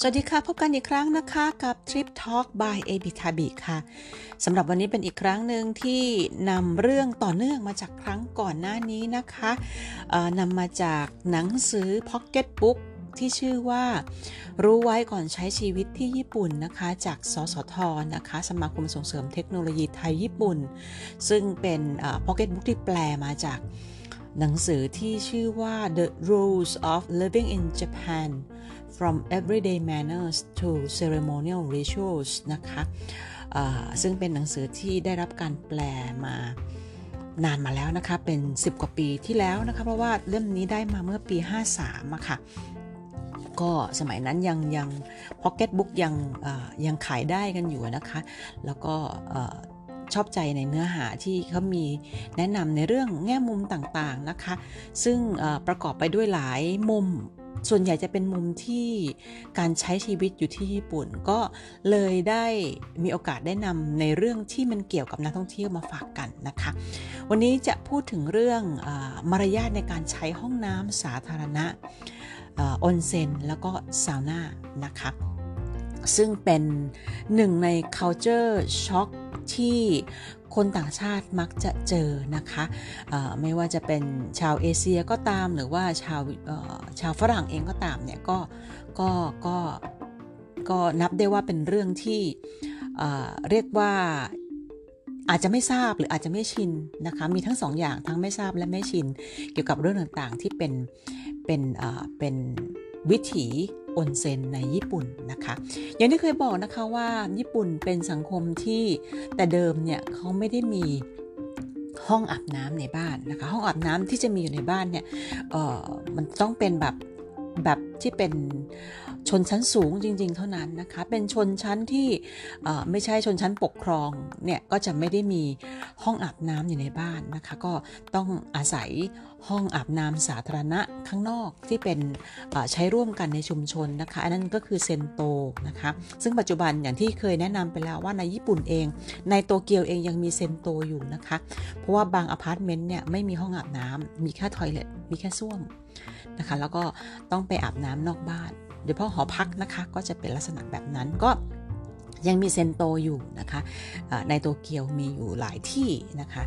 สวัสดีค่ะ พบกันอีกครั้งนะคะกับ Trip Talk by a b i t a b i ค่ะสำหรับวันนี้เป็นอีกครั้งหนึ่งที่นำเรื่องต่อเนื่องมาจากครั้งก่อนหน้านี้นะคะนำมาจากหนังสือ Pocket Book ที่ชื่อว่ารู้ไว้ก่อนใช้ชีวิตที่ญี่ปุ่นนะคะ จากสสทนะคะ สมาคมส่งเสริมเทคโนโลยีไทยญี่ปุ่น ซึ่งเป็น Pocket Book ที่แปลมาจากหนังสือที่ชื่อว่า The Rules of Living in Japan from everyday manners to ceremonial rituals นะคะซึ่งเป็นหนังสือที่ได้รับการแปลมานานมาแล้วนะคะ เป็น 10 กว่าปีที่แล้วนะคะ เพราะว่าเล่มนี้ได้มาเมื่อปี 53อะค่ะ ก็สมัยนั้นยังยังพ็อกเก็ตบุ๊กยังยังขายได้กันอยู่นะคะ แล้วก็ชอบใจในเนื้อหาที่เขามีแนะนำในเรื่องแง่มุมต่างๆนะคะ ซึ่งประกอบไปด้วยหลายมุม ส่วนใหญ่จะเป็นมุมที่การใช้ชีวิตอยู่ที่ญี่ปุ่น ก็เลยได้มีโอกาสได้นำในเรื่องที่มันเกี่ยวกับนักท่องเที่ยวมาฝากกันนะคะ วันนี้จะพูดถึงเรื่องอมารยาทในการใช้ห้องน้ำสาธารณะออนเซ็นแล้วก็ซาวน่านะคะซึ่งเป็นหนึ่งใน culture shock ที่ คนต่างชาติมักจะเจอนะคะไม่ว่าจะเป็นชาวเอเชียก็ตามหรือว่าชาวชาวฝรั่งเองก็ตามเนี่ยก็ก็ก็ก็นับได้ว่าเป็นเรื่องที่เรียกว่าอาจจะไม่ทราบหรืออาจจะไม่ชินนะคะมีทั้งสองอย่างทั้งไม่ทราบและไม่ชิน เกี่ยวกับเรื่องต่างๆที่เป็นเป็นเป็น วิถีออนเซ็นในญี่ปุ่นนะคะ อย่างที่เคยบอกนะคะว่าญี่ปุ่นเป็นสังคมที่แต่เดิมเนี่ยเขาไม่ได้มีห้องอาบน้ำในบ้านนะคะ ห้องอาบน้ำที่จะมีอยู่ในบ้านเนี่ยเออมันต้องเป็นแบบ แบบที่เป็นชนชั้นสูงจริง ๆ เท่านั้นนะคะ เป็นชนชั้นที่ไม่ใช่ชนชั้นปกครองเนี่ยก็จะไม่ได้มีห้องอาบน้ำอยู่ในบ้านนะคะ ก็ต้องอาศัยห้องอาบน้ำสาธารณะข้างนอกที่เป็นใช้ร่วมกันในชุมชนนะคะอันนั้นก็คือเซนโตนะคะซึ่งปัจจุบันอย่างที่เคยแนะนำไปแล้วว่าในญี่ปุ่นเอง ในโตเกียวเองยังมีเซนโตอยู่นะคะ เพราะว่าบางอพาร์ตเมนต์เนี่ยไม่มีห้องอาบน้ำมีแค่ toilet มีแค่ส้วม นะคะ แล้วก็ต้องไปอาบน้ำนอกบ้านโดยเฉพาะหอพักนะคะ ก็จะเป็นลักษณะแบบนั้นก็ยังมีเซนโตอยู่นะคะในโตเกียวมีอยู่หลายที่นะคะ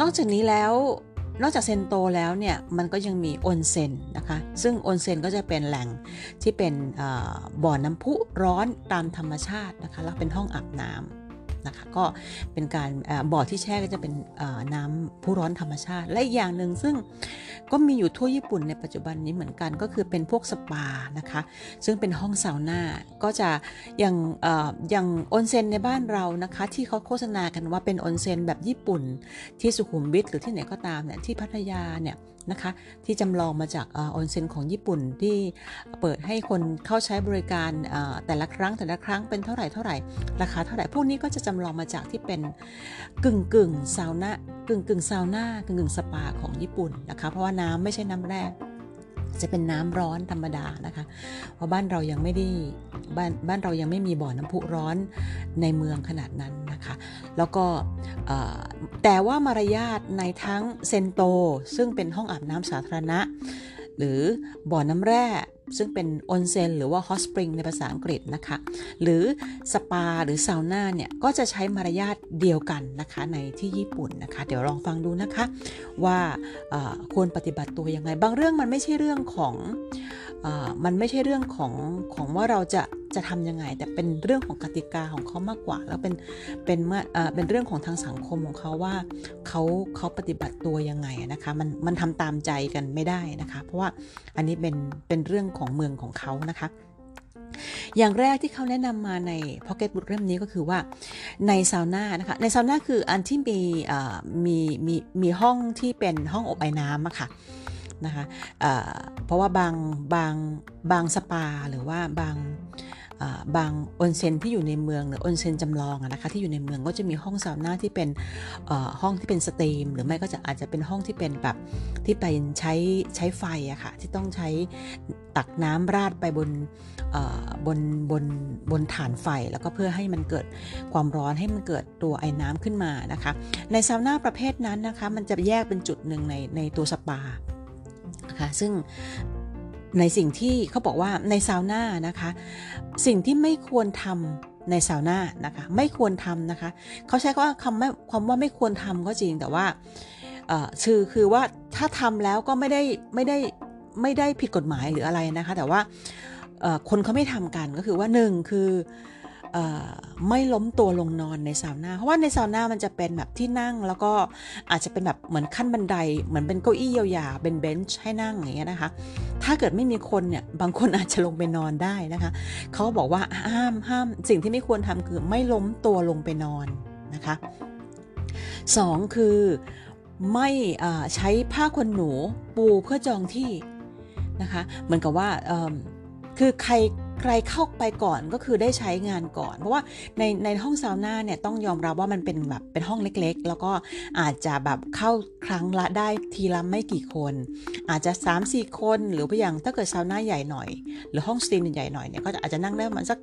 นอกจากนี้แล้วนอกจากเซนโตแล้วเนี่ยมันก็ยังมีออนเซนนะคะซึ่งอนเซนก็จะเป็นแหล่งที่เป็นบ่อน้ำพุร้อนตามธรรมชาตินะคะแล้วเป็นห้องอาบน้ำ นะคะก็เป็นการบ่อที่แช่ก็จะเป็นน้ำผู้ร้อนธรรมชาติ และอีกอย่างหนึ่งซึ่งก็มีอยู่ทั่วญี่ปุ่นในปัจจุบันนี้เหมือนกันก็คือเป็นพวกสปานะคะ ซึ่งเป็นห้องซาวน่าก็จะอย่างอย่างออนเซ็นในบ้านเรานะคะที่เขาโฆษณากันว่าเป็นออนเซ็นแบบญี่ปุ่น ที่สุขุมวิทหรือที่ไหนก็ตามเนี่ยที่พัทยาเนี่ย นะคะ ที่จำลองมาจากออนเซ็นของญี่ปุ่นที่เปิดให้คนเข้าใช้บริการแต่ละครั้งแต่ละครั้งเป็นเท่าไหร่เท่าไหร่ราคาเท่าไหร่พวกนี้ก็จะจำลองมาจากที่เป็นกึ่งกึ่งซาวน่ากึ่งกึ่งซาวน่ากึ่งกึ่งสปาของญี่ปุ่นนะคะเพราะว่าน้ำไม่ใช่น้ำแร่จะเป็นน้ำร้อนธรรมดานะคะ เพราะบ้านเรายังไม่ได้บ้านบ้านเรายังไม่มีบ่อน้ำพุร้อนในเมืองขนาดนั้นนะคะ แล้วก็ แต่ว่ามารยาทในทั้งเซนโต ซึ่งเป็นห้องอาบน้ำสาธารณะ หรือบ่อน้ำแร่ ซึ่งเป็นออนเซนหรือว่า hot spring ในภาษาอังกฤษนะคะ หรือสปาหรือซาวน่าเนี่ย ก็จะใช้มารยาทเดียวกันนะคะในที่ญี่ปุ่นนะคะ เดี๋ยวลองฟังดูนะคะว่าควรปฏิบัติตัวยังไง บางเรื่องมันไม่ใช่เรื่องของมันไม่ใช่เรื่องของของว่าเราจะจะทำยังไง แต่เป็นเรื่องของกติกาของเขามากกว่า แล้วเป็นเป็นเมื่อเป็นเรื่องของทางสังคมของเขาว่าเขาเขาปฏิบัติตัวยังไงนะคะ มันมันทำตามใจกันไม่ได้นะคะ เพราะว่าอันนี้เป็นเป็นเรื่องของเมืองของเขานะคะ อย่างแรกที่เขาแนะนำมาใน Pocket Book เล่มนี้ก็คือว่าในซาวน่านะคะ ในซาวน่าคืออันที่มีมีมีมีห้องที่เป็นห้องอบไอน้ำอะค่ะนะคะเพราะว่าบางบางบางสปาหรือว่าบาง บางออนเซ็นที่อยู่ในเมืองหรือออนเซ็นจำลองนะคะที่อยู่ในเมืองก็จะมีห้องซาวน่าที่เป็นห้องที่เป็น steam หรือไม่ก็จะอาจจะเป็นห้องที่เป็นแบบที่ไปใช้ใช้ไฟอะค่ะที่ต้องใช้ตักน้ำราดไปบนบนบนบนฐานไฟ แล้วก็เพื่อให้มันเกิดความร้อนให้มันเกิดตัวไอน้ำขึ้นมานะคะในซาวน่าประเภทนั้นนะคะมันจะแยกเป็นจุดหนึ่งในในตัวสปานะคะซึ่ง ในสิ่งที่เขาบอกว่าในซาวน่านะคะ สิ่งที่ไม่ควรทำในซาวน่านะคะ ไม่ควรทำนะคะ เขาใช้คำว่าคำไม่ความว่าไม่ควรทำก็จริงแต่ว่าชื่อคือว่าถ้าทำแล้วก็ไม่ได้ไม่ได้ไม่ได้ผิดกฎหมายหรืออะไรนะคะ แต่ว่าคนเขาไม่ทำกันก็คือว่าหนึ่งคือ ไม่ล้มตัวลงนอนในซาวน่าเพราะว่าในซาวน่ามันจะเป็นแบบที่นั่งแล้วก็อาจจะเป็นแบบเหมือนขั้นบันได เหมือนเป็นเก้าอี้ยาวๆเป็นเบนช์ให้นั่งอย่างเงี้ยนะคะ ถ้าเกิดไม่มีคนเนี่ยบางคนอาจจะลงไปนอนได้นะคะเขาบอกว่าห้ามห้ามสิ่งที่ไม่ควรทำคือไม่ล้มตัวลงไปนอนนะคะสองคือไม่ใช้ผ้าขนหนูปูเพื่อจองที่นะคะ เหมือนกับว่า คือใครใครเข้าไปก่อนก็คือได้ใช้งานก่อน เพราะว่าในในห้องซาวน่าเนี่ยต้องยอมรับว่ามันเป็นแบบเป็นห้องเล็กๆ แล้วก็อาจจะแบบเข้าครั้งละได้ทีละไม่กี่คน อาจจะ 3-4 คนหรือไปอย่างถ้าเกิดซาวน่าใหญ่หน่อย หรือห้องสตรีมใหญ่หน่อยเนี่ยก็อาจจะนั่งได้มันสัก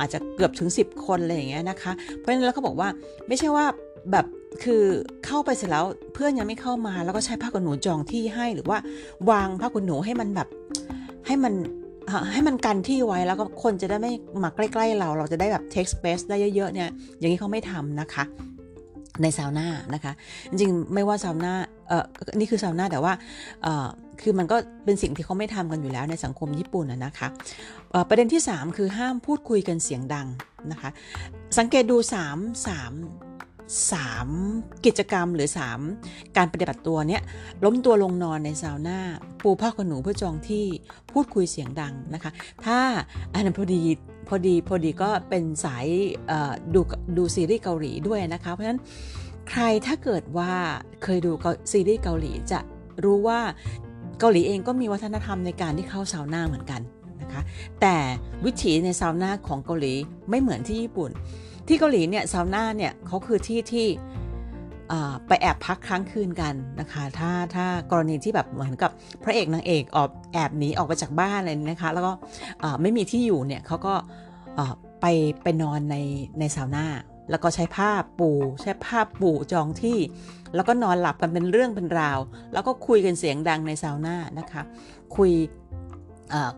อาจจะเกือบถึง 10 คนอะไรอย่างเงี้ยนะคะ เพราะฉะนั้นแล้วก็บอกว่าไม่ใช่ว่าแบบคือเข้าไปเสร็จแล้วเพื่อนยังไม่เข้ามา แล้วก็ใช้ผ้าขนหนูจองที่ให้หรือว่าวางผ้าขนหนูให้มันแบบให้มัน ให้มันกันที่ไว้แล้วก็คนจะได้ไม่มาใกล้ ๆ เราเราจะได้แบบ take space ได้เยอะๆเนี่ยอย่างนี้เขาไม่ทำนะคะในซาวน่านะคะ จริงๆ ไม่ว่าซาวน่าเออนี่คือซาวน่าแต่ว่าเออคือมันก็เป็นสิ่งที่เขาไม่ทำกันอยู่แล้วในสังคมญี่ปุ่นนะคะประเด็นที่ 3 คือห้ามพูดคุยกันเสียงดังนะคะ สังเกตดู 3 3 3 กิจกรรมหรือ 3 การปฏิบัติตัวเนี้ยล้มตัวลงนอนในซาวน่าปูผ้าขนหนูเพื่อจองที่พูดคุยเสียงดังนะคะ ถ้าอันนั้นพอดีพอดีพอดีก็เป็นสายดูดูซีรีส์เกาหลีด้วยนะคะ เพราะฉะนั้นใครถ้าเกิดว่าเคยดูซีรีส์เกาหลีจะรู้ว่าเกาหลีเองก็มีวัฒนธรรมในการที่เข้าซาวน่าเหมือนกันนะคะ แต่วิถีในซาวน่าของเกาหลีไม่เหมือนที่ญี่ปุ่น ที่เกาหลีเนี่ยซาวน่าเนี่ยเขาคือที่ที่ไปแอบพักค้างคืนกันนะคะ ถ้าถ้ากรณีที่แบบเหมือนกับพระเอกนางเอกออกแอบหนีออกไปจากบ้านอะไรนะคะ แล้วก็ไม่มีที่อยู่เนี่ยเขาก็ไปไปนอนในในซาวน่าแล้วก็ใช้ผ้าปูใช้ผ้าปูจองที่ แล้วก็นอนหลับกันเป็นเรื่องเป็นราว แล้วก็คุยกันเสียงดังในซาวน่านะคะ คุย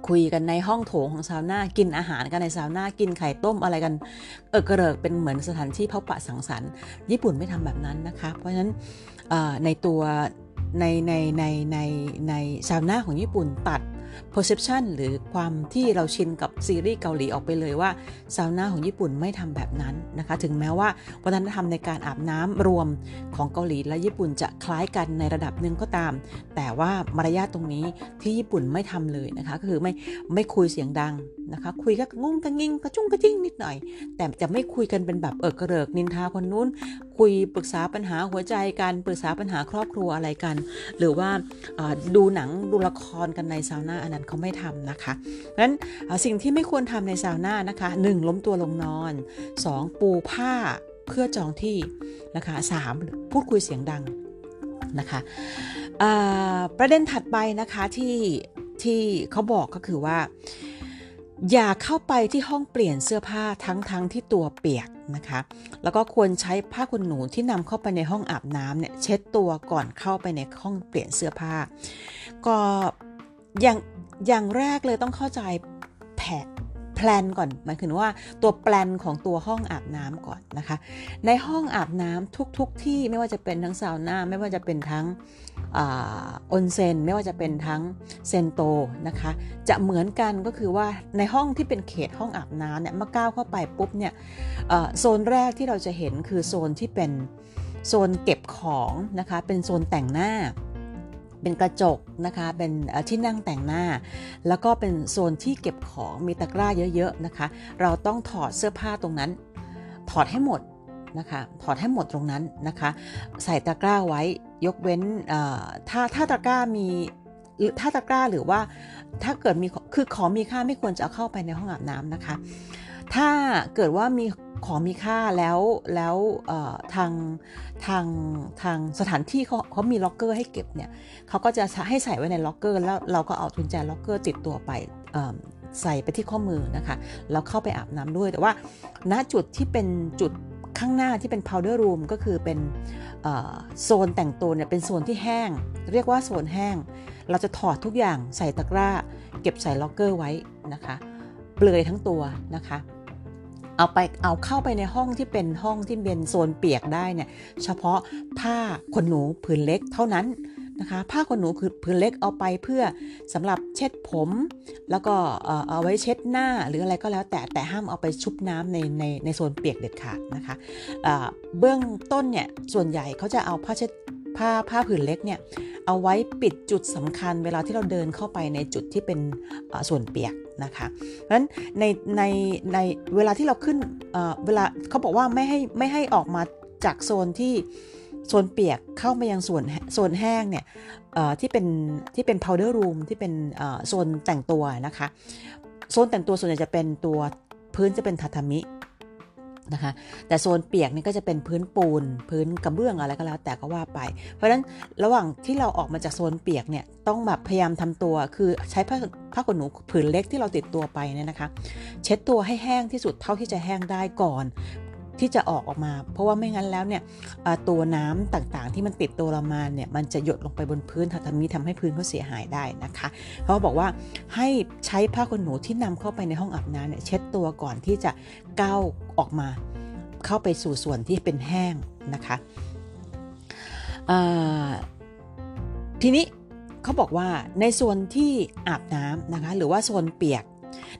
คุยกันในห้องโถงของซาวน่ากินอาหารกันในซาวน่ากินไข่ต้มอะไรกัน เอิกเกริกเป็นเหมือนสถานที่พบปะสังสรรค์ญี่ปุ่นไม่ทำแบบนั้นนะคะ เพราะฉะนั้นในตัวในในในในในซาวน่าของญี่ปุ่นตัด perception หรือความที่เราชินกับซีรีส์เกาหลีออกไปเลยว่าซาวน่าของญี่ปุ่นไม่ทำแบบนั้นนะคะ ถึงแม้ว่าวัฒนธรรมในการอาบน้ำรวมของเกาหลีและญี่ปุ่นจะคล้ายกันในระดับหนึ่งก็ตาม แต่ว่ามารยาทตรงนี้ที่ญี่ปุ่นไม่ทำเลยนะคะ ก็คือไม่ไม่คุยเสียงดังนะคะ คุยก็งุ้งกระงิงกระจุ้งกระจิ้งนิดหน่อย แต่จะไม่คุยกันเป็นแบบเออกระเริกนินทาคนนู้น คุยปรึกษาปัญหาหัวใจกันปรึกษาปัญหาครอบครัวอะไรกัน หรือว่าดูหนังดูละครกันในซาวน่าอันนั้นเขาไม่ทำนะคะนั้นสิ่งที่ไม่ควรทำในซาวน่านะคะ 1. ล้มตัวลงนอน 2. ปูผ้าเพื่อจองที่นะคะ 3. พูดคุยเสียงดังนะคะประเด็นถัดไปนะคะที่ที่เขาบอกก็คือว่า อย่าเข้าไปที่ห้องเปลี่ยนเสื้อผ้าทั้งทั้งที่ตัวเปียก นะคะ แล้วก็ควรใช้ผ้าขนหนูที่นำเข้าไปในห้องอาบน้ำเนี่ยเช็ดตัวก่อนเข้าไปในห้องเปลี่ยนเสื้อผ้า ก็อย่างอย่างแรกเลยต้องเข้าใจแผน แพลนก่อนหมายถึงว่าตัวแปลนของตัวห้องอาบน้ำก่อนนะคะ ในห้องอาบน้ำทุกๆทที่ไม่ว่าจะเป็นทั้งซาวน่าไม่ว่าจะเป็นทั้งออนเซนไม่ว่าจะเป็นทั้งเซนโตนะคะ จะเหมือนกันก็คือว่าในห้องที่เป็นเขตห้องอาบน้ำเนี่ยเมื่อก้าวเข้าไปปุ๊บเนี่ยโซนแรกที่เราจะเห็นคือโซนที่เป็นโซนเก็บของนะคะ เป็นโซนแต่งหน้า เป็นกระจกนะคะ เป็นที่นั่งแต่งหน้า แล้วก็เป็นโซนที่เก็บของมีตะกร้าเยอะๆนะคะ เราต้องถอดเสื้อผ้าตรงนั้น ถอดให้หมดนะคะถอดให้หมดตรงนั้นนะคะ ใส่ตะกร้าไว้ยกเว้นถ้าถ้าตะกร้ามีถ้าตะกร้าหรือว่าถ้าเกิดมีคือของมีค่าไม่ควรจะเอาเข้าไปในห้องอาบน้ำนะคะ ถ้าเกิดว่ามีของมีค่าแล้วแล้วทางทางทางสถานที่เขาเขามีล็อกเกอร์ให้เก็บเนี่ยเขาก็จะให้ใส่ไว้ในล็อกเกอร์แล้วเราก็เอากุญแจล็อกเกอร์ติดตัวไปใส่ไปที่ข้อมือนะคะแล้วเข้าไปอาบน้ำด้วยแต่ว่าณจุดที่เป็นจุดข้างหน้าที่เป็น powder room ก็คือเป็นโซนแต่งตัวเนี่ยเป็นโซนที่แห้ง เรียกว่าโซนแห้ง เราจะถอดทุกอย่างใส่ตะกร้า เก็บใส่ล็อกเกอร์ไว้นะคะ เปลือยทั้งตัวนะคะ เอาไปเอาเข้าไปในห้องที่เป็นห้องที่เป็นโซนเปียกได้เนี่ยเฉพาะผ้าขนหนูผืนเล็กเท่านั้นนะคะผ้าขนหนูคือผืนเล็กเอาไปเพื่อสำหรับเช็ดผม แล้วก็เอาไว้เช็ดหน้าหรืออะไรก็แล้วแต่แต่ห้ามเอาไปชุบน้ำในในในโซนเปียกเด็ดขาดนะคะเบื้องต้นเนี่ยส่วนใหญ่เขาจะเอาผ้าเช็ด ผ้าผ้าผืนเล็กเนี่ยเอาไว้ปิดจุดสำคัญเวลาที่เราเดินเข้าไปในจุดที่เป็นส่วนเปียกนะคะเพราะฉะนั้นในในในเวลาที่เราขึ้นเวลาเขาบอกว่าไม่ให้ไม่ให้ออกมาจากโซนที่โซนเปียกเข้ามายังส่วนโซนแห้งเนี่ยที่เป็นที่เป็น powder room ที่เป็นโซนแต่งตัวนะคะโซนแต่งตัวส่วนใหญ่จะเป็นตัวพื้นจะเป็นทาทามิ นะคะแต่โซนเปียกนี่ก็จะเป็นพื้นปูน พื้นกระเบื้องอะไรก็แล้วแต่ก็ว่าไป เพราะฉะนั้นระหว่างที่เราออกมาจากโซนเปียกเนี่ยต้องแบบพยายามทำตัว คือใช้ผ้าผ้าขนหนูผืนเล็กที่เราติดตัวไปเนี่ยนะคะ เช็ดตัวให้แห้งที่สุดเท่าที่จะแห้งได้ก่อน ที่จะออกออกมา เพราะว่าไม่งั้นแล้วเนี่ยตัวน้ำต่างๆ ที่มันติดตัวเรามาเนี่ยมันจะหยดลงไปบนพื้นทำมีทำให้พื้นเขาเสียหายได้นะคะเขาบอกว่าให้ใช้ผ้าขนหนูที่นำเข้าไปในห้องอาบน้ำเนี่ยเช็ดตัวก่อนที่จะก้าวออกมาเข้าไปสู่ส่วนที่เป็นแห้งนะคะทีนี้เขาบอกว่าในโซนที่อาบน้ำนะคะหรือว่าโซนเปียก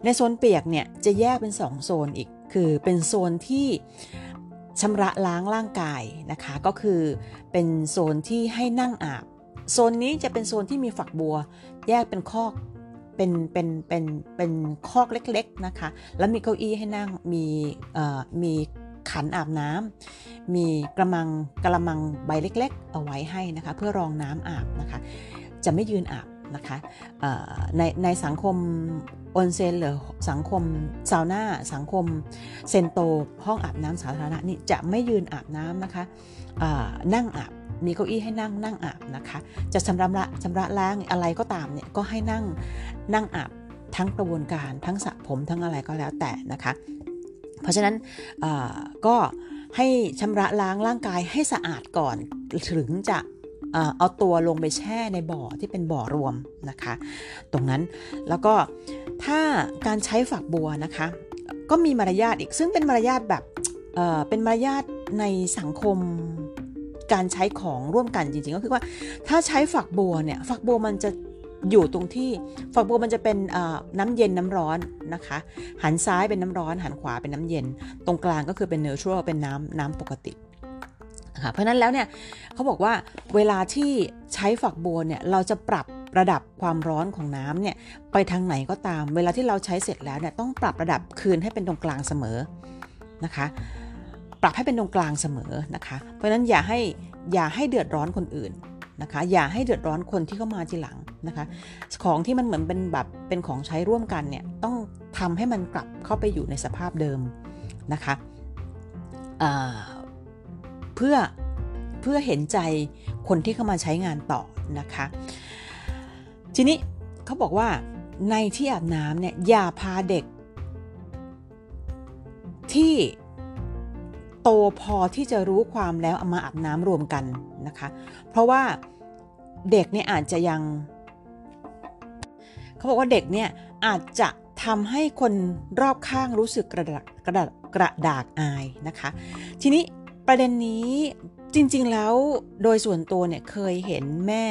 ในโซนเปียกเนี่ยจะแยกเป็น 2 โซนอีก คือเป็นโซนที่ชำระล้างร่างกายนะคะ ก็คือเป็นโซนที่ให้นั่งอาบ โซนนี้จะเป็นโซนที่มีฝักบัว แยกเป็นคอกเป็นเป็นเป็นเป็นคอกเล็กๆนะคะ แล้วมีเก้าอี้ให้นั่งมีมีขันอาบน้ำมีกระมังกระมังใบเล็ก ๆ เอาไว้ให้นะคะ เพื่อรองน้ำอาบนะคะ จะไม่ยืนอาบ นะคะในในสังคมออนเซนหรือสังคมซาวน่าสังคมเซนโตห้องอาบน้ำสาธารณะนี่จะไม่ยืนอาบน้ำนะคะนั่งอาบมีเก้าอี้ให้นั่งนั่งอาบนะคะ จะชำระชำระล้างอะไรก็ตามเนี่ยก็ให้นั่งนั่งอาบทั้งกระบวนการทั้งสระผมทั้งอะไรก็แล้วแต่นะคะ เพราะฉะนั้นก็ให้ชำระล้างร่างกายให้สะอาดก่อนถึงจะ เอาตัวลงไปแช่ในบ่อที่เป็นบ่อรวมนะคะ ตรงนั้นแล้วก็ถ้าการใช้ฝักบัวนะคะ ก็มีมารยาทอีกซึ่งเป็นมารยาทแบบเเป็นมารยาทในสังคมการใช้ของร่วมกันจริงๆ ก็คือว่าถ้าใช้ฝักบัวเนี่ยฝักบัวมันจะอยู่ตรงที่ฝักบัวมันจะเป็นน้ำเย็นน้ำร้อนนะคะ หันซ้ายเป็นน้ำร้อน หันขวาเป็นน้ำเย็น ตรงกลางก็คือเป็นเนอร์ทรัลเป็นน้ำน้ำปกติ ค่ะเพราะนั้นแล้วเนี่ยเขาบอกว่าเวลาที่ใช้ฝักบัวเนี่ยเราจะปรับระดับความร้อนของน้ำเนี่ยไปทางไหนก็ตาม เวลาที่เราใช้เสร็จแล้วเนี่ยต้องปรับระดับคืนให้เป็นตรงกลางเสมอนะคะ ปรับให้เป็นตรงกลางเสมอนะคะ เพราะฉะนั้นอย่าให้อย่าให้เดือดร้อนคนอื่นนะคะอย่าให้เดือดร้อนคนที่เข้ามาทีหลังนะคะ ของที่มันเหมือนเป็นแบบเป็นของใช้ร่วมกันเนี่ยต้องทำให้มันกลับเข้าไปอยู่ในสภาพเดิมนะคะ เพื่อเพื่อเห็นใจคนที่เข้ามาใช้งานต่อนะคะ ทีนี้เขาบอกว่าในที่อาบน้ำเนี่ยอย่าพาเด็ก ที่โตพอที่จะรู้ความแล้วเอามาอาบน้ำรวมกันนะคะ เพราะว่าเด็กเนี่ยอาจจะยังเขาบอกว่าเด็กเนี่ยอาจจะทำให้คนรอบข้างรู้สึกกระดากกระดากระดากอายนะคะ ทีนี้ ประเด็นนี้จริงๆแล้วโดยส่วนตัวเนี่ยเคยเห็นแม่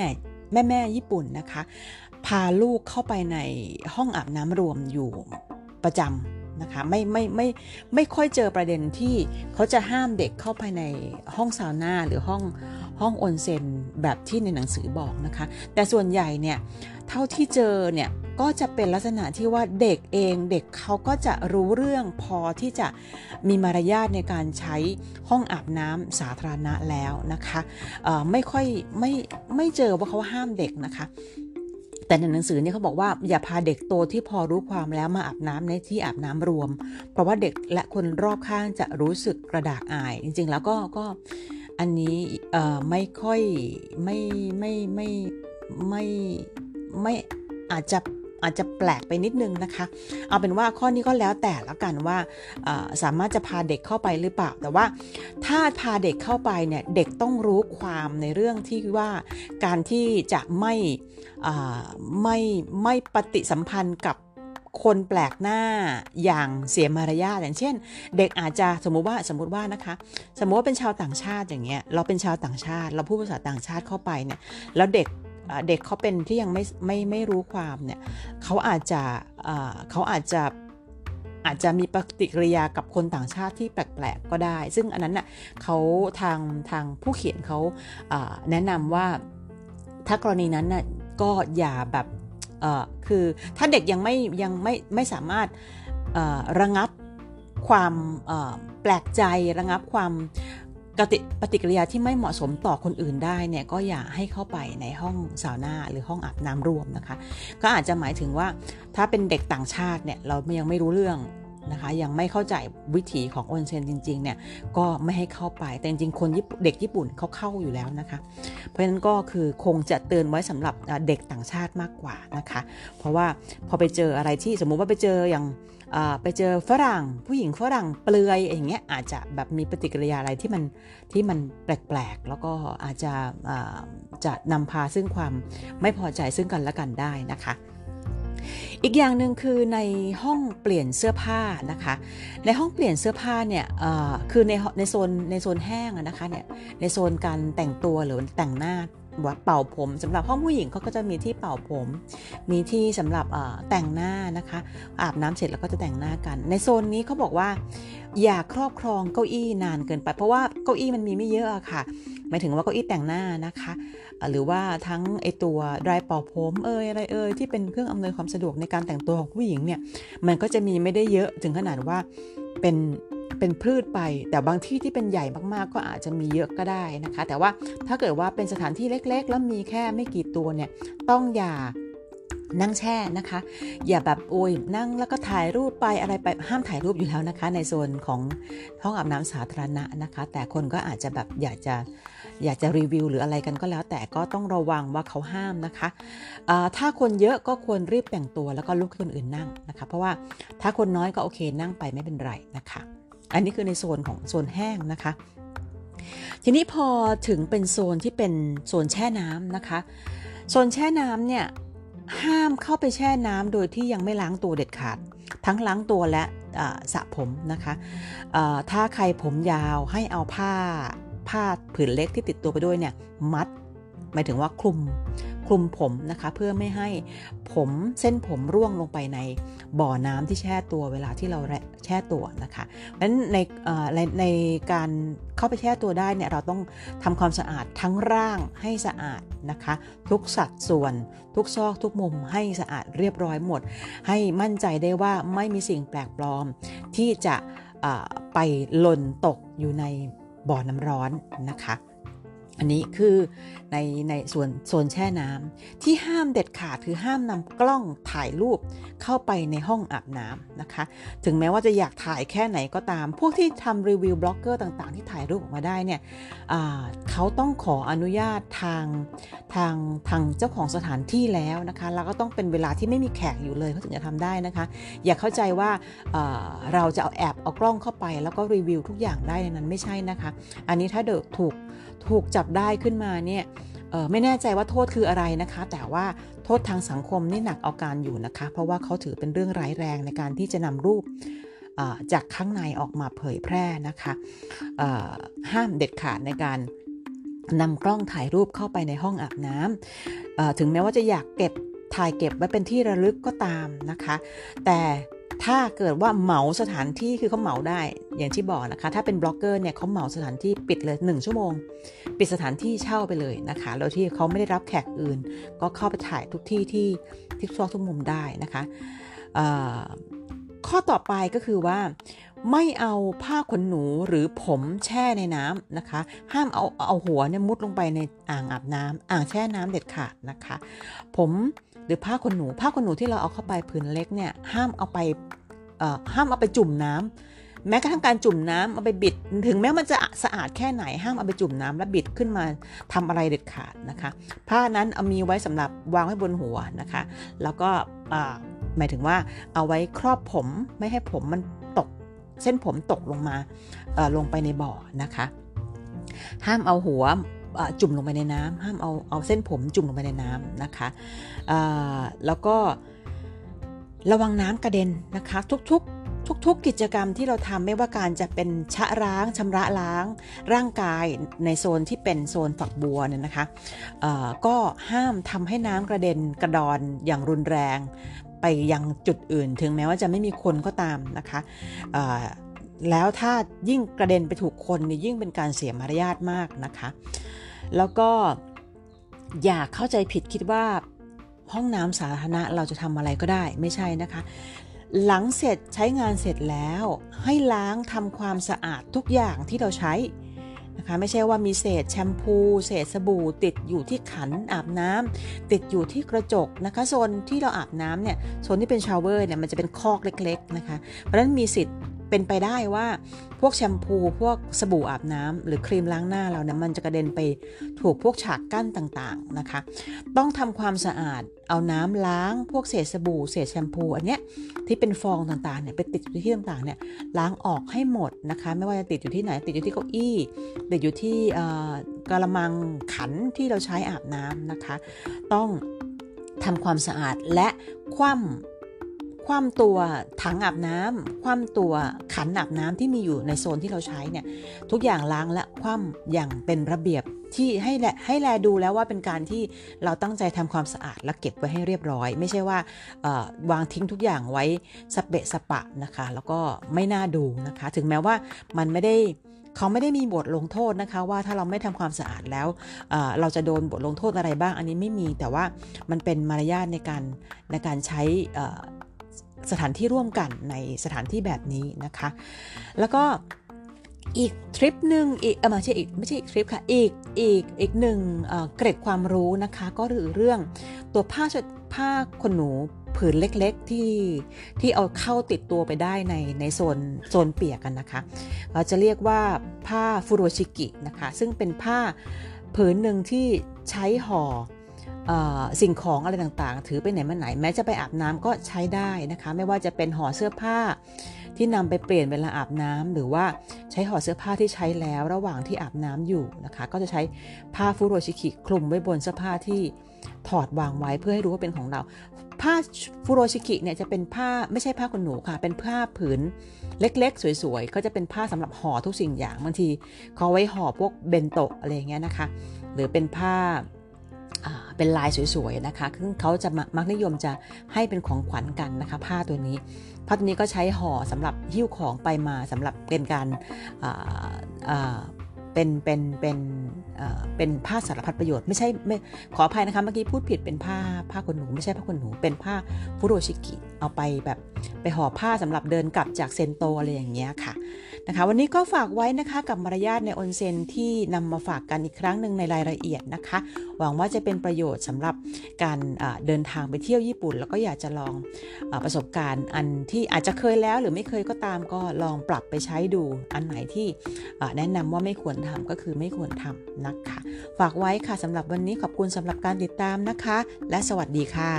แม่แม่ญี่ปุ่นนะคะ พาลูกเข้าไปในห้องอาบน้ำรวมอยู่ประจำนะคะไม่ไม่ไม่ไม่ค่อยเจอประเด็นที่เขาจะห้ามเด็กเข้าไปในห้องซาวน่าหรือห้อง ห้องออนเซนแบบที่ในหนังสือบอกนะคะ แต่ส่วนใหญ่เนี่ยเท่าที่เจอเนี่ยก็จะเป็นลักษณะที่ว่าเด็กเองเด็กเขาก็จะรู้เรื่องพอที่จะมีมารยาทในการใช้ห้องอาบน้ำสาธารณะแล้วนะคะไม่ค่อยไม่ไม่เจอว่าเขาห้ามเด็กนะคะแต่ในหนังสือเนี่ยเขาบอกว่าอย่าพาเด็กโตที่พอรู้ความแล้วมาอาบน้ำในที่อาบน้ำรวม เพราะว่าเด็กและคนรอบข้างจะรู้สึกกระดากอาย จริงๆ แล้วก็ก็ อันนี้ไม่ค่อยไม่ไม่ไม่ไม่ไม่อาจจะอาจจะแปลกไปนิดนึงนะคะ เอาเป็นว่าข้อนี้ก็แล้วแต่แล้วกันว่าสามารถจะพาเด็กเข้าไปหรือเปล่า แต่ว่าถ้าพาเด็กเข้าไปเนี่ยเด็กต้องรู้ความในเรื่องที่ว่าการที่จะไม่ไม่ไม่ปฏิสัมพันธ์กับ คนแปลกหน้าอย่างเสียมารยาทอย่างเช่น เด็กอาจจะสมมุติว่าสมมุติว่านะคะ สมมติว่าเป็นชาวต่างชาติอย่างเงี้ยเราเป็นชาวต่างชาติ เราพูดภาษาต่างชาติเข้าไปเนี่ยแล้วเด็กเด็กเขาเป็นที่ยังไม่ไม่ไม่รู้ความเนี่ยเขาอาจจะเขาอาจจะอาจจะมีปฏิกิริยากับคนต่างชาติที่แปลกๆก็ได้ ซึ่งอันนั้นน่ะเขาทางทางผู้เขียนเขาแนะนำว่าถ้ากรณีนั้นน่ะก็อย่าแบบ คือถ้าเด็กยังไม่ยังไม่ไม่สามารถระงับความแปลกใจระงับความกติปฏิกิริยาที่ไม่เหมาะสมต่อคนอื่นได้เนี่ยก็อย่าให้เข้าไปในห้องสาวนาหรือห้องอาบน้ำรวมนะคะ ก็อาจจะหมายถึงว่าถ้าเป็นเด็กต่างชาติเนี่ยเรายังไม่รู้เรื่อง นะคะ ยังไม่เข้าใจวิถีของออนเซนจริงๆเนี่ยก็ไม่ให้เข้าไปแต่จริงๆคนเด็กญี่ปุ่นเขาเข้าอยู่แล้วนะคะ เพราะฉะนั้นก็คือคงจะเตือนไว้สำหรับเด็กต่างชาติมากกว่านะคะ เพราะว่าพอไปเจออะไรที่สมมุติว่าไปเจออย่างไปเจอฝรั่งผู้หญิงฝรั่งเปลือยอย่างเงี้ยอาจจะแบบมีปฏิกิริยาอะไรที่มันที่มันแปลกๆ แล้วก็อาจจะจะนำพาซึ่งความไม่พอใจซึ่งกันและกันได้นะคะ อีกอย่างหนึ่งคือในห้องเปลี่ยนเสื้อผ้านะคะ ในห้องเปลี่ยนเสื้อผ้าเนี่ยคือในในโซนในโซนแห้งนะคะเนี่ยในโซนการแต่งตัวหรือแต่งหน้าว่าเป่าผมสำหรับห้องผู้หญิงเขาก็จะมีที่เป่าผม มีที่สำหรับแต่งหน้านะคะ อาบน้ำเสร็จแล้วก็จะแต่งหน้ากัน ในโซนนี้เขาบอกว่าอย่าครอบครองเก้าอี้นานเกินไป เพราะว่าเก้าอี้มันมีไม่เยอะค่ะหมายถึงว่าเก้าอี้แต่งหน้านะคะ หรือว่าทั้งไอตัวดรายเป่าผมเอ่ยอะไรเอ่ยที่เป็นเครื่องอำนวยความสะดวกในการแต่งตัวของผู้หญิงเนี่ยมันก็จะมีไม่ได้เยอะถึงขนาดว่าเป็นเป็นพืชไป แต่บางที่ที่เป็นใหญ่มากๆ ก็อาจจะมีเยอะก็ได้นะคะ แต่ว่าถ้าเกิดว่าเป็นสถานที่เล็ก ๆ แล้วมีแค่ไม่กี่ตัวเนี่ยต้องอย่า นั่งแช่นะคะ อย่าแบบโอยนั่งแล้วก็ถ่ายรูปไปอะไรไปห้ามถ่ายรูปอยู่แล้วนะคะ ในโซนของห้องอาบน้ำสาธารณะนะคะ แต่คนก็อาจจะแบบอยากจะอยากจะรีวิวหรืออะไรกันก็แล้ว แต่ก็ต้องระวังว่าเขาห้ามนะคะถ้าคนเยอะก็ควรรีบแต่งตัวแล้วก็ลุกคนอื่นนั่งนะคะ เพราะว่าถ้าคนน้อยก็โอเคนั่งไปไม่เป็นไรนะคะ อันนี้คือในโซนของโซนแห้งนะคะทีนี้พอถึงเป็นโซนที่เป็นโซนแช่น้ำนะคะ โซนแช่น้ำเนี่ย ห้ามเข้าไปแช่น้ำโดยที่ยังไม่ล้างตัวเด็ดขาด ทั้งล้างตัวและสระผมนะคะถ้าใครผมยาวให้เอาผ้าผ้าผืนเล็กที่ติดตัวไปด้วยเนี่ยมัดหมายถึงว่าคลุม คลุมผมนะคะเพื่อไม่ให้ผมเส้นผมร่วงลงไปในบ่อน้ำที่แช่ตัวเวลาที่เราแช่ตัวนะคะเพราะฉะนั้นในในการเข้าไปแช่ตัวได้เนี่ยเราต้องทำความสะอาดทั้งร่างให้สะอาดนะคะ ทุกสัดส่วนทุกซอกทุกมุมให้สะอาดเรียบร้อยหมด ให้มั่นใจได้ว่าไม่มีสิ่งแปลกปลอมที่จะไปหล่นตกอยู่ในบ่อน้ำร้อนนะคะ อันนี้คือในในส่วนโซนแช่น้ำที่ห้ามเด็ดขาดคือห้ามนำกล้องถ่ายรูปเข้าไปในห้องอาบน้ำนะคะ ถึงแม้ว่าจะอยากถ่ายแค่ไหนก็ตาม พวกที่ทำรีวิวบล็อกเกอร์ต่างๆ ที่ถ่ายรูปออกมาได้เนี่ยเขาต้องขออนุญาตทางทางทางเจ้าของสถานที่แล้วนะคะ แล้วก็ต้องเป็นเวลาที่ไม่มีแขกอยู่เลยเขาถึงจะทำได้นะคะ อย่าเข้าใจว่าเราจะเอาแอบเอากล้องเข้าไป แล้วก็รีวิวทุกอย่างได้ในนั้นไม่ใช่นะคะ อันนี้ถ้าเดิกถูก ถูกจับได้ขึ้นมาเนี่ยไม่แน่ใจว่าโทษคืออะไรนะคะ แต่ว่าโทษทางสังคมนี่หนักเอาการอยู่นะคะ เพราะว่าเขาถือเป็นเรื่องร้ายแรงในการที่จะนำรูปจากข้างในออกมาเผยแพร่นะคะห้ามเด็ดขาดในการนำกล้องถ่ายรูปเข้าไปในห้องอาบน้ำถึงแม้ว่าจะอยากเก็บถ่ายเก็บไว้เป็นที่ระลึกก็ตามนะคะ แต่ ถ้าเกิดว่าเหมาสถานที่คือเขาเหมาได้ อย่างที่บอกนะคะ ถ้าเป็นบล็อกเกอร์เนี่ยเขาเหมาสถานที่ปิดเลย 1 ชั่วโมง ปิดสถานที่เช่าไปเลยนะคะ แล้วที่เขาไม่ได้รับแขกอื่น ก็เข้าไปถ่ายทุกที่ที่ที่ซอกทุกมุมได้นะคะข้อต่อไปก็คือว่าไม่เอาผ้าขนหนูหรือผมแช่ในน้ำนะคะ ห้ามเอาเอาหัวเนี่ยมุดลงไปในอ่างอาบน้ำอ่างแช่น้ำเด็ดขาดนะคะ ผม หรือผ้าขนหนู ผ้าขนหนูที่เราเอาเข้าไปผืนเล็กเนี่ยห้ามเอาไปห้ามเอาไปจุ่มน้แม้กระทั่งการจุ่มน้ำเอาไปบิด ถึงแม้มันจะสะอาดแค่ไหนห้ามเอาไปจุ่มน้ำแล้วบิดขึ้นมาทำอะไรเด็ดขาดนะคะ ผ้านั้นเอามีไว้สำหรับวางไว้บนหัวนะคะ แล้วก็หมายถึงว่าเอาไว้ครอบผมไม่ให้ผมมันตกเส้นผมตกลงมาลงไปในบ่อนะคะ ห้ามเอาหัว จุ่มลงไปในน้ำห้ามเอาเอาเส้นผมจุ่มลงไปในน้ำนะคะแล้วก็ระวังน้ำกระเด็นนะคะ ทุกๆทุกๆ กิจกรรมที่เราทำไม่ว่าการจะเป็นชะล้างชำระล้าง ร่างกายในโซนที่เป็นโซนฝักบัวเนี่ยนะคะก็ห้ามทำให้น้ำกระเด็นกระดอนอย่างรุนแรง ไปยังจุดอื่น ถึงแม้ว่าจะไม่มีคนก็ตามนะคะ แล้วถ้ายิ่งกระเด็นไปถูกคนนี่ยิ่งเป็นการเสียมารยาทมากนะคะ แล้วก็อย่าเข้าใจผิดคิดว่าห้องน้ำสาธารณะเราจะทำอะไรก็ได้ไม่ใช่นะคะ หลังเสร็จใช้งานเสร็จแล้วให้ล้างทำความสะอาดทุกอย่างที่เราใช้นะคะไม่ใช่ว่ามีเศษแชมพู เศษสบู่ ติดอยู่ที่ขันอาบน้ำติดอยู่ที่กระจกนะคะโซนที่เราอาบน้ำเนี่ยโซนที่เป็นชาวเวอร์เนี่ยมันจะเป็นคอกเล็ก ๆนะคะ เพราะฉะนั้นมีสิทธิ์ เป็นไปได้ว่าพวกแชมพูพวกสบู่อาบน้ำหรือครีมล้างหน้าเราเนี่ยมันจะกระเด็นไปถูกพวกฉากกั้นต่างๆนะคะ ต้องทำความสะอาดเอาน้ำล้างพวกเศษสบู่เศษแชมพูอันเนี้ยที่เป็นฟองต่างๆเนี่ยไปติดอยู่ที่ต่างๆเนี่ยล้างออกให้หมดนะคะ ไม่ว่าจะติดอยู่ที่ไหน ติดอยู่ที่เก้าอี้ติดอยู่ที่กระมังขันที่เราใช้อาบน้ำนะคะ ต้องทำความสะอาดและคว่ำ คว่ำตัวถังอาบน้ำคว่ำตัวขันอาบน้ำที่มีอยู่ในโซนที่เราใช้เนี่ยทุกอย่างล้างและคว่ำอย่างเป็นระเบียบที่ให้แลให้แลดูแล้วว่าเป็นการที่เราตั้งใจทำความสะอาดและเก็บไว้ให้เรียบร้อย ไม่ใช่ว่าวางทิ้งทุกอย่างไว้สเปะสปะนะคะ แล้วก็ไม่น่าดูนะคะ ถึงแม้ว่ามันไม่ได้เขาไม่ได้มีบทลงโทษนะคะ ว่าถ้าเราไม่ทำความสะอาดแล้วเราจะโดนบทลงโทษอะไรบ้างอันนี้ไม่มีแต่ว่ามันเป็นมารยาทในการในการใช้ สถานที่ร่วมกันในสถานที่แบบนี้นะคะ แล้วก็อีกทริปหนึ่งอีกไม่ใช่อีกไม่ใช่อีกทริปค่ะอีกอีกอีกหนึ่งเกร็ดความรู้นะคะ ก็คือเรื่องตัวผ้าผ้าขนหนูผืนเล็กๆที่ที่เอาเข้าติดตัวไปได้ในในโซนโซนเปียกกันนะคะเราจะเรียกว่าผ้าฟูโรชิกินะคะ ซึ่งเป็นผ้าผืนหนึ่งที่ใช้ห่อ สิ่งของอะไรต่างๆ ถือไปไหนมาไหน แม้จะไปอาบน้ำก็ใช้ได้นะคะ ไม่ว่าจะเป็นห่อเสื้อผ้าที่นำไปเปลี่ยนเวลาอาบน้ำหรือว่าใช้ห่อเสื้อผ้าที่ใช้แล้วระหว่างที่อาบน้ำอยู่นะคะ ก็จะใช้ผ้าฟูโรชิคิคลุมไว้บนเสื้อผ้าที่ถอดวางไว้เพื่อให้รู้ว่าเป็นของเรา ผ้าฟูโรชิคิเนี่ยจะเป็นผ้าไม่ใช่ผ้าขนหนูค่ะ เป็นผ้าผืนเล็กๆ สวยๆ ก็จะเป็นผ้าสำหรับห่อทุกสิ่งอย่างบางทีเขาไว้ห่อพวกเบนโตะอะไรเงี้ยนะคะ หรือเป็นผ้า เป็นลายสวยๆนะคะซึ่งเขาจะมักนิยมจะให้เป็นของขวัญกันนะคะผ้าตัวนี้ผ้าตัวนี้ก็ใช้ห่อสำหรับหิ้วของไปมาสำหรับเป็นการเป็นเป็นเป็นเป็นผ้าสารพัดประโยชน์ไม่ใช่ไม่ขออภัยนะคะเมื่อกี้พูดผิดเป็นผ้าผ้าขนหนูไม่ใช่ผ้าขนหนูเป็นผ้าฟุโรชิกิเอาไปแบบไปห่อผ้าสำหรับเดินกลับจากเซนโตอะไรอย่างเงี้ยค่ะ นะคะ วันนี้ก็ฝากไว้นะคะกับมารยาทในออนเซนที่นำมาฝากกันอีกครั้งหนึ่งในรายละเอียดนะคะ หวังว่าจะเป็นประโยชน์สำหรับการเดินทางไปเที่ยวญี่ปุ่น แล้วก็อยากจะลองอประสบการณ์อันที่อาจจะเคยแล้วหรือไม่เคยก็ตามก็ลองปรับไปใช้ดูอันไหนที่แนะนำว่าไม่ควรทำก็คือไม่ควรทำนะคะ ฝากไว้ค่ะสำหรับวันนี้ขอบคุณสำหรับการติดตามนะคะ และสวัสดีค่ะ